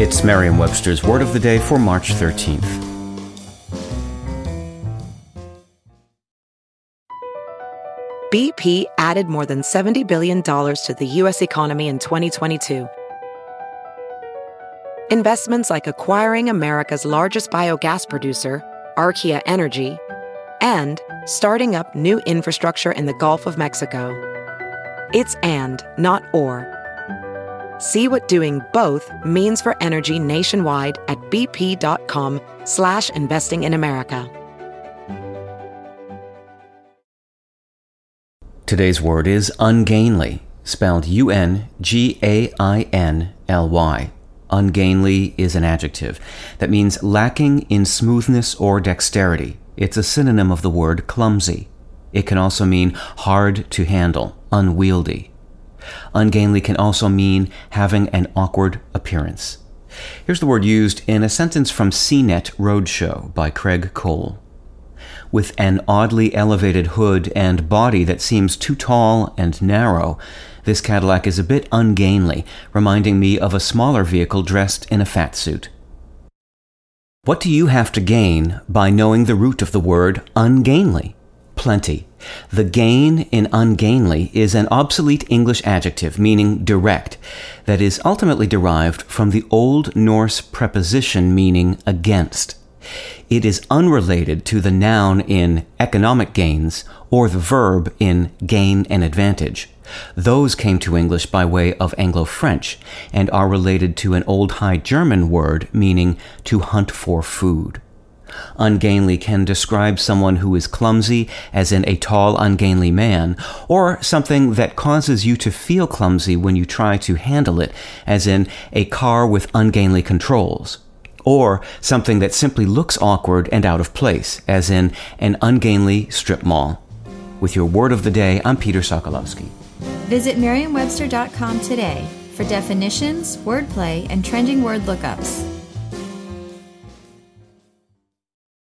It's Merriam Webster's Word of the Day for March 13th. BP added more than $70 billion to the U.S. economy in 2022. Investments like acquiring America's largest biogas producer, Archaea Energy, and starting up new infrastructure in the Gulf of Mexico. It's and, not or. See what doing both means for energy nationwide at bp.com slash investing in America. Today's word is ungainly, spelled U-N-G-A-I-N-L-Y. Ungainly is an adjective that means lacking in smoothness or dexterity. It's a synonym of the word clumsy. It can also mean hard to handle, unwieldy. Ungainly can also mean having an awkward appearance. Here's the word used in a sentence from CNET Roadshow by Craig Cole. With an oddly elevated hood and body that seems too tall and narrow, this Cadillac is a bit ungainly, reminding me of a smaller vehicle dressed in a fat suit. What do you have to gain by knowing the root of the word ungainly? Plenty. The gain in ungainly is an obsolete English adjective meaning direct that is ultimately derived from the Old Norse preposition meaning against. It is unrelated to the noun in economic gains or the verb in gain an advantage. Those came to English by way of Anglo French and are related to an Old High German word meaning to hunt for food. Ungainly can describe someone who is clumsy, as in a tall, ungainly man, or something that causes you to feel clumsy when you try to handle it, as in a car with ungainly controls. Or something that simply looks awkward and out of place, as in an ungainly strip mall. With your word of the day, I'm Peter Sokolowski. Visit Merriam-Webster.com today for definitions, wordplay, and trending word lookups.